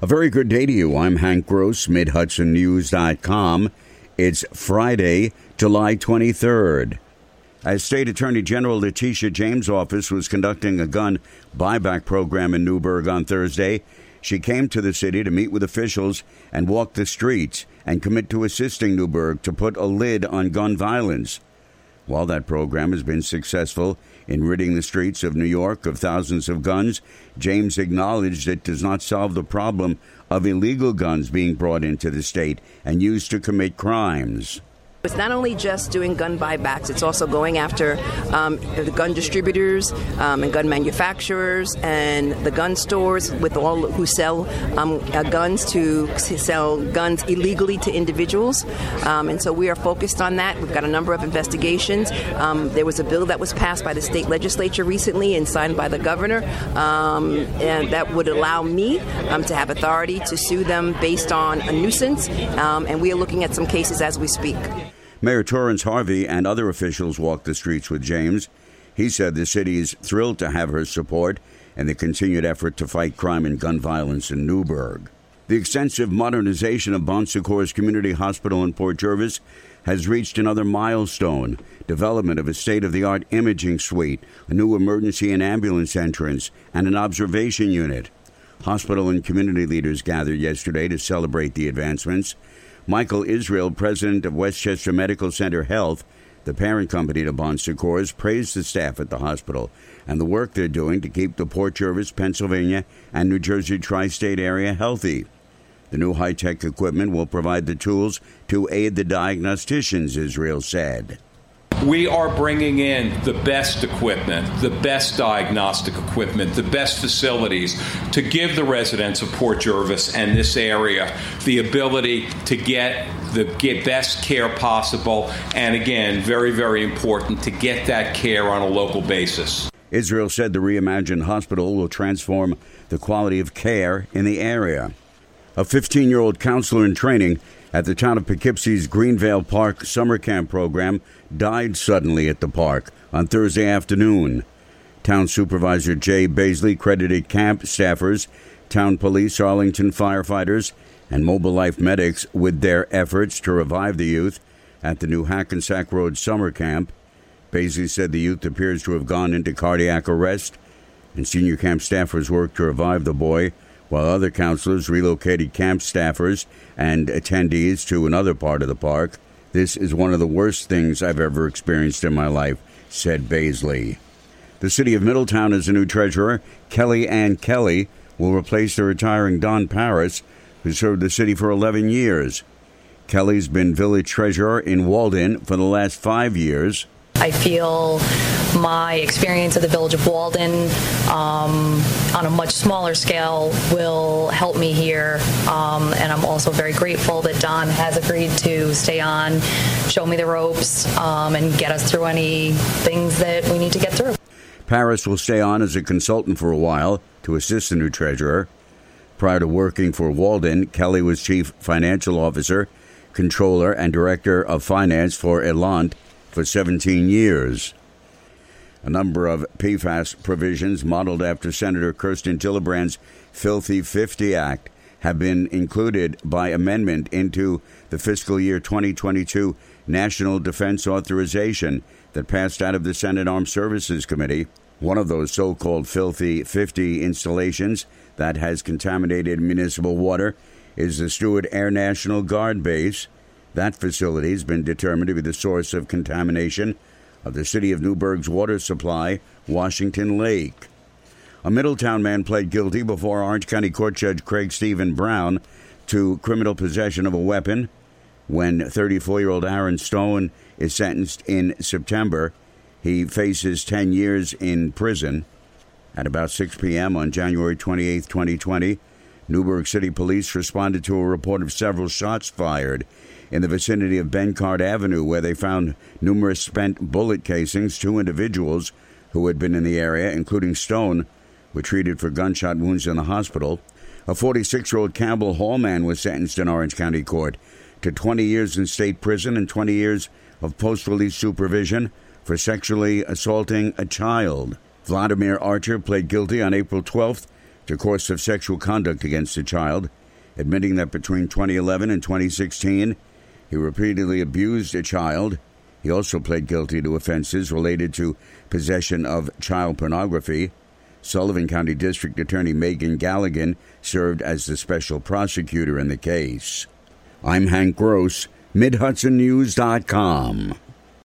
A very good day to you. I'm Hank Gross, MidHudsonNews.com. It's Friday, July 23rd. As State Attorney General Letitia James' office was conducting a gun buyback program in Newburgh on Thursday, she came to the city to meet with officials and walk the streets and commit to assisting Newburgh to put a lid on gun violence. While that program has been successful in ridding the streets of New York of thousands of guns, James acknowledged it does not solve the problem of illegal guns being brought into the state and used to commit crimes. It's not only just doing gun buybacks, it's also going after um, the gun distributors um, and gun manufacturers and the gun stores with all who sell um, uh, guns to sell guns illegally to individuals. Um, and so we are focused on that. We've got a number of investigations. Um, there was a bill that was passed by the state legislature recently and signed by the governor, um, and that would allow me to have authority to sue them based on a nuisance. and we are looking at some cases as we speak. Mayor Torrance Harvey and other officials walked the streets with James. He said the city is thrilled to have her support and the continued effort to fight crime and gun violence in Newburgh. The extensive modernization of Bon Secours Community Hospital in Port Jervis has reached another milestone development of a state of the art imaging suite, a new emergency and ambulance entrance, and an observation unit. Hospital and community leaders gathered yesterday to celebrate the advancements. Michael Israel, president of Westchester Medical Center Health, the parent company to Bon Secours, praised the staff at the hospital and the work they're doing to keep the Port Jervis, Pennsylvania, and New Jersey tri state area healthy. The new high tech equipment will provide the tools to aid the diagnosticians, Israel said. We are bringing in the best equipment, the best diagnostic equipment, the best facilities to give the residents of Port Jervis and this area the ability to get the get best care possible. And again, very, very important to get that care on a local basis. Israel said the reimagined hospital will transform the quality of care in the area. A 15 year old counselor in training at the town of Poughkeepsie's Greenvale Park summer camp program died suddenly at the park on Thursday afternoon. Town Supervisor Jay Baisley credited camp staffers, town police, Arlington firefighters, and Mobile Life medics with their efforts to revive the youth at the new Hackensack Road summer camp. Baisley said the youth appears to have gone into cardiac arrest, and senior camp staffers worked to revive the boy while other counselors relocated camp staffers and attendees to another part of the park. This is one of the worst things I've ever experienced in my life, said Baisley. The city of Middletown has a new treasurer. Kelly Ann Kelly will replace the retiring Don Paris, who served the city for 11 years. Kelly's been village treasurer in Walden for the last five years. I feel my experience at the Village of Walden um, on a much smaller scale will help me here. Um, and I'm also very grateful that Don has agreed to stay on, show me the ropes, um, and get us through any things that we need to get through. Paris will stay on as a consultant for a while to assist the new treasurer. Prior to working for Walden, Kelly was chief financial officer, controller, and director of finance for Elant for 17 years. A number of PFAS provisions modeled after Senator Kirsten Gillibrand's Filthy 50 Act have been included by amendment into the fiscal year 2022 National Defense Authorization that passed out of the Senate Armed Services Committee. One of those so called Filthy 50 installations that has contaminated municipal water is the Stewart Air National Guard Base that facility has been determined to be the source of contamination of the city of Newburgh's water supply, Washington Lake. A Middletown man pled guilty before Orange County Court Judge Craig Stephen Brown to criminal possession of a weapon when 34 year old Aaron Stone is sentenced in September. He faces 10 years in prison. At about 6 p.m. on January 28, 2020, Newburgh City Police responded to a report of several shots fired in the vicinity of Benkard Avenue, where they found numerous spent bullet casings. Two individuals who had been in the area, including Stone, were treated for gunshot wounds in the hospital. A 46 year old Campbell Hall man was sentenced in Orange County Court to 20 years in state prison and 20 years of post release supervision for sexually assaulting a child. Vladimir Archer pled guilty on April 12th to course of sexual conduct against a child, admitting that between 2011 and 2016 he repeatedly abused a child. He also pled guilty to offenses related to possession of child pornography. Sullivan County District Attorney Megan Galligan served as the special prosecutor in the case. I'm Hank Gross, MidHudsonNews.com.